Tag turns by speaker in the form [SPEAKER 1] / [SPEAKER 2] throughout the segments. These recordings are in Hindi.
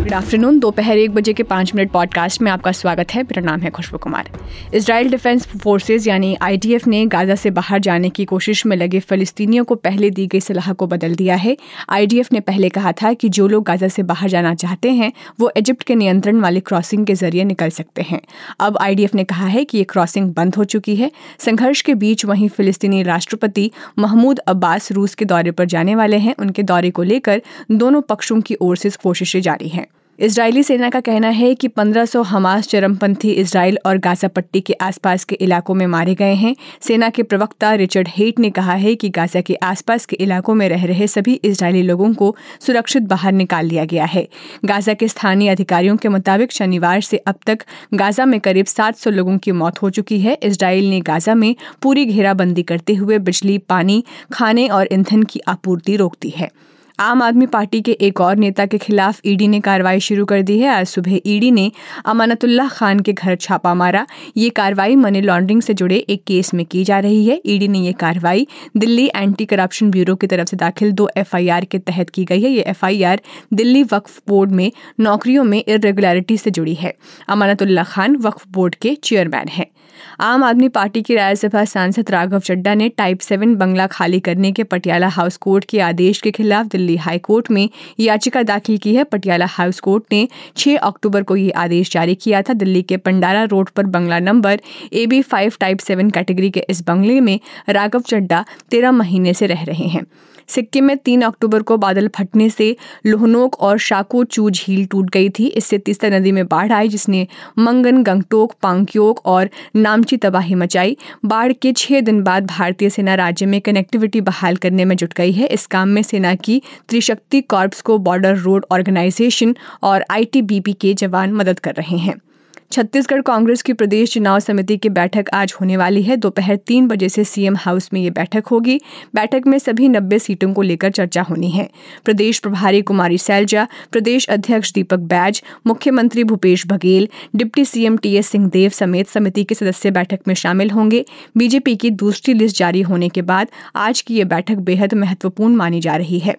[SPEAKER 1] गुड आफ्टरनून दोपहर एक बजे के पाँच मिनट पॉडकास्ट में आपका स्वागत है। मेरा नाम है Khushbu Kumar. Israel defence forces यानी आईडीएफ ने गाजा से बाहर जाने की कोशिश में लगे फलस्तीनियों को पहले दी गई सलाह को बदल दिया है। आईडीएफ ने पहले कहा था कि जो लोग गाजा से बाहर जाना चाहते हैं, वो इजिप्ट के नियंत्रण वाले क्रॉसिंग के ज़रिए निकल सकते हैं। अब आईडीएफ ने कहा है कि ये क्रॉसिंग बंद हो चुकी है। संघर्ष के बीच वहीं फिलिस्तीनी राष्ट्रपति महमूद अब्बास रूस के दौरे पर जाने वाले हैं। उनके दौरे को लेकर दोनों पक्षों की ओर से कोशिशें जारी हैं। इजरायली सेना का कहना है कि 1500 हमास चरमपंथी इसराइल और गाजा पट्टी के आसपास के इलाकों में मारे गए हैं। सेना के प्रवक्ता रिचर्ड हेट ने कहा है कि गाजा के आसपास के इलाकों में रह रहे सभी इजरायली लोगों को सुरक्षित बाहर निकाल लिया गया है। गाजा के स्थानीय अधिकारियों के मुताबिक शनिवार से अब तक गाजा में करीब 700 लोगों की मौत हो चुकी है। इसराइल ने गाजा में पूरी घेराबंदी करते हुए बिजली, पानी, खाने और ईंधन की आपूर्ति रोक दी है। आम आदमी पार्टी के एक और नेता के खिलाफ ईडी ने कार्रवाई शुरू कर दी है। आज सुबह ईडी ने अमानतुल्लाह खान के घर छापा मारा। ये कार्रवाई मनी लॉन्ड्रिंग से जुड़े एक केस में की जा रही है। ईडी ने ये कार्रवाई दिल्ली एंटी करप्शन ब्यूरो की तरफ़ से दाखिल दो एफआईआर के तहत की गई है। ये एफआईआर दिल्ली वक्फ बोर्ड में नौकरियों में इरेगुलरिटी से जुड़ी है। अमानतुल्लाह खान वक्फ बोर्ड के चेयरमैन हैं। आम आदमी पार्टी के राज्यसभा सांसद राघव चड्डा ने टाइप सेवन बंगला खाली करने के पटियाला हाउस कोर्ट के आदेश के खिलाफ दिल्ली हाई कोर्ट में याचिका दाखिल की है। पटियाला हाउस कोर्ट ने 6 अक्टूबर को ये आदेश जारी किया था। दिल्ली के पंडारा रोड पर बंगला number A B five type seven category के इस बंगले में राघव चड्डा तेरह महीने से रह रहे हैं। सिक्किम में तीन अक्टूबर को बादल फटने से लोहनोक और शाको चू झील टूट गई थी। इससे तीस्ता नदी में बाढ़ आई, जिसने मंगन, गंगटोक, पांगक्योक और नामची तबाही मचाई। बाढ़ के छह दिन बाद भारतीय सेना राज्य में कनेक्टिविटी बहाल करने में जुट गई है। इस काम में सेना की त्रिशक्ति कॉर्प्स को बॉर्डर रोड ऑर्गेनाइजेशन और आईटीबीपी के जवान मदद कर रहे हैं। छत्तीसगढ़ कांग्रेस की प्रदेश चुनाव समिति की बैठक आज होने वाली है। दोपहर तीन बजे से सीएम हाउस में ये बैठक होगी। बैठक में सभी नब्बे सीटों को लेकर चर्चा होनी है। प्रदेश प्रभारी कुमारी सैलजा, प्रदेश अध्यक्ष दीपक बैज, मुख्यमंत्री Bhupesh Baghel, deputy CM T S Singhdeo समेत समिति के सदस्य बैठक में शामिल होंगे। बीजेपी की दूसरी लिस्ट जारी होने के बाद आज की ये बैठक बेहद महत्वपूर्ण मानी जा रही है।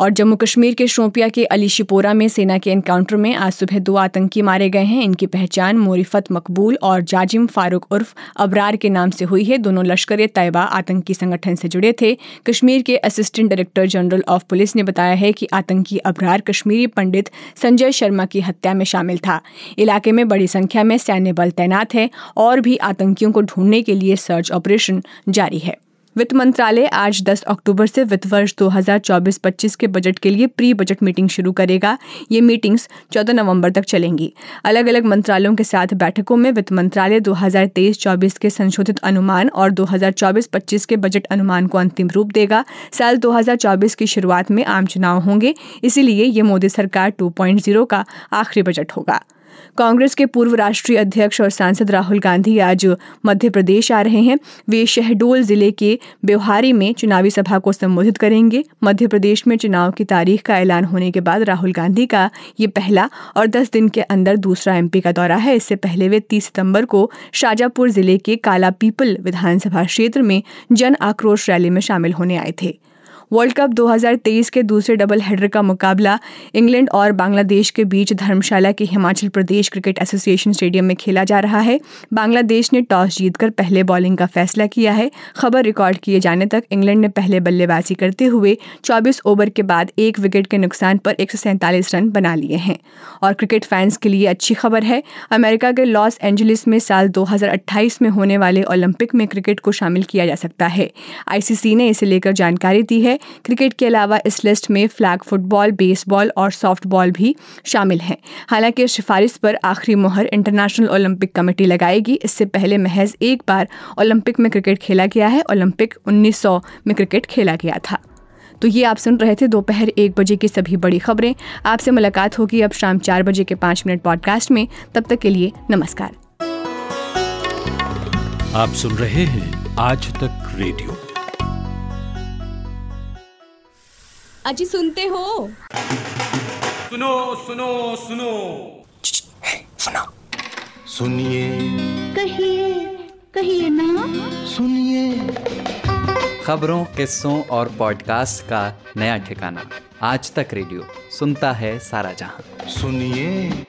[SPEAKER 1] और जम्मू कश्मीर के शोपिया के अलीशिपोरा में सेना के एनकाउंटर में आज सुबह दो आतंकी मारे गए हैं। इनकी पहचान मोरिफत मकबूल और जाजिम फारूक उर्फ़ अबरार के नाम से हुई है। दोनों लश्कर तैयबा आतंकी संगठन से जुड़े थे। कश्मीर के assistant director general of police ने बताया है कि आतंकी अबरार कश्मीरी पंडित संजय शर्मा की हत्या में शामिल था। इलाके में बड़ी संख्या में सैन्य बल तैनात है और भी आतंकियों को ढूँढने के लिए सर्च ऑपरेशन जारी है। वित्त मंत्रालय आज 10 अक्टूबर से वित्त वर्ष 2024-25 के बजट के लिए प्री बजट मीटिंग शुरू करेगा। ये मीटिंग्स 14 नवंबर तक चलेंगी। अलग अलग मंत्रालयों के साथ बैठकों में वित्त मंत्रालय 2023-24 के संशोधित अनुमान और 2024-25 के बजट अनुमान को अंतिम रूप देगा। साल 2024 की शुरुआत में आम चुनाव होंगे, इसीलिए ये मोदी सरकार 2.0 का आखिरी बजट होगा। कांग्रेस के पूर्व राष्ट्रीय अध्यक्ष और सांसद राहुल गांधी आज मध्य प्रदेश आ रहे हैं। वे शहडोल ज़िले के ब्यौहारी में चुनावी सभा को संबोधित करेंगे। मध्य प्रदेश में चुनाव की तारीख का ऐलान होने के बाद राहुल गांधी का ये पहला और दस दिन के अंदर दूसरा एमपी का दौरा है। इससे पहले वे तीस सितंबर को शाजापुर ज़िले के काला पीपल विधानसभा क्षेत्र में जन आक्रोश रैली में शामिल होने आए थे। वर्ल्ड कप 2023 के दूसरे डबल हेडर का मुकाबला इंग्लैंड और बांग्लादेश के बीच धर्मशाला के Himachal Pradesh cricket association stadium में खेला जा रहा है। बांग्लादेश ने टॉस जीतकर पहले बॉलिंग का फैसला किया है। खबर रिकॉर्ड किए जाने तक इंग्लैंड ने पहले बल्लेबाजी करते हुए 24 ओवर के बाद एक विकेट के नुकसान पर एक सौ सैंतालीस रन बना लिए हैं। और क्रिकेट फैंस के लिए अच्छी खबर है, अमेरिका के लॉस एंजलिस में साल दो हज़ार अट्ठाईस में होने वाले ओलंपिक में क्रिकेट को शामिल किया जा सकता है। आईसीसी ने इसे लेकर जानकारी दी है क्रिकेट के अलावा इस लिस्ट में फ्लैग फुटबॉल बेसबॉल और सॉफ्टबॉल भी शामिल हैं। हालाँकि सिफारिश पर आखिरी मोहर इंटरनेशनल ओलंपिक कमेटी लगाएगी। इससे पहले महज एक बार ओलंपिक में क्रिकेट खेला गया है। ओलंपिक 1900 में क्रिकेट खेला गया था। तो ये आप सुन रहे थे दोपहर एक बजे की सभी बड़ी खबरें। आपसे मुलाकात होगी अब शाम चार बजे के पाँच मिनट पॉडकास्ट में। तब तक के लिए नमस्कार।
[SPEAKER 2] आप सुन रहे हैं आज तक रेडियो।
[SPEAKER 3] अजी सुनते हो।
[SPEAKER 4] सुनो सुनो सुनो।
[SPEAKER 5] सुनो। सुनिए।
[SPEAKER 3] कहिए कहिए ना।
[SPEAKER 5] सुनिए।
[SPEAKER 6] खबरों किस्सों और पॉडकास्ट का नया ठिकाना। आज तक रेडियो सुनता है सारा जहाँ।
[SPEAKER 7] सुनिए।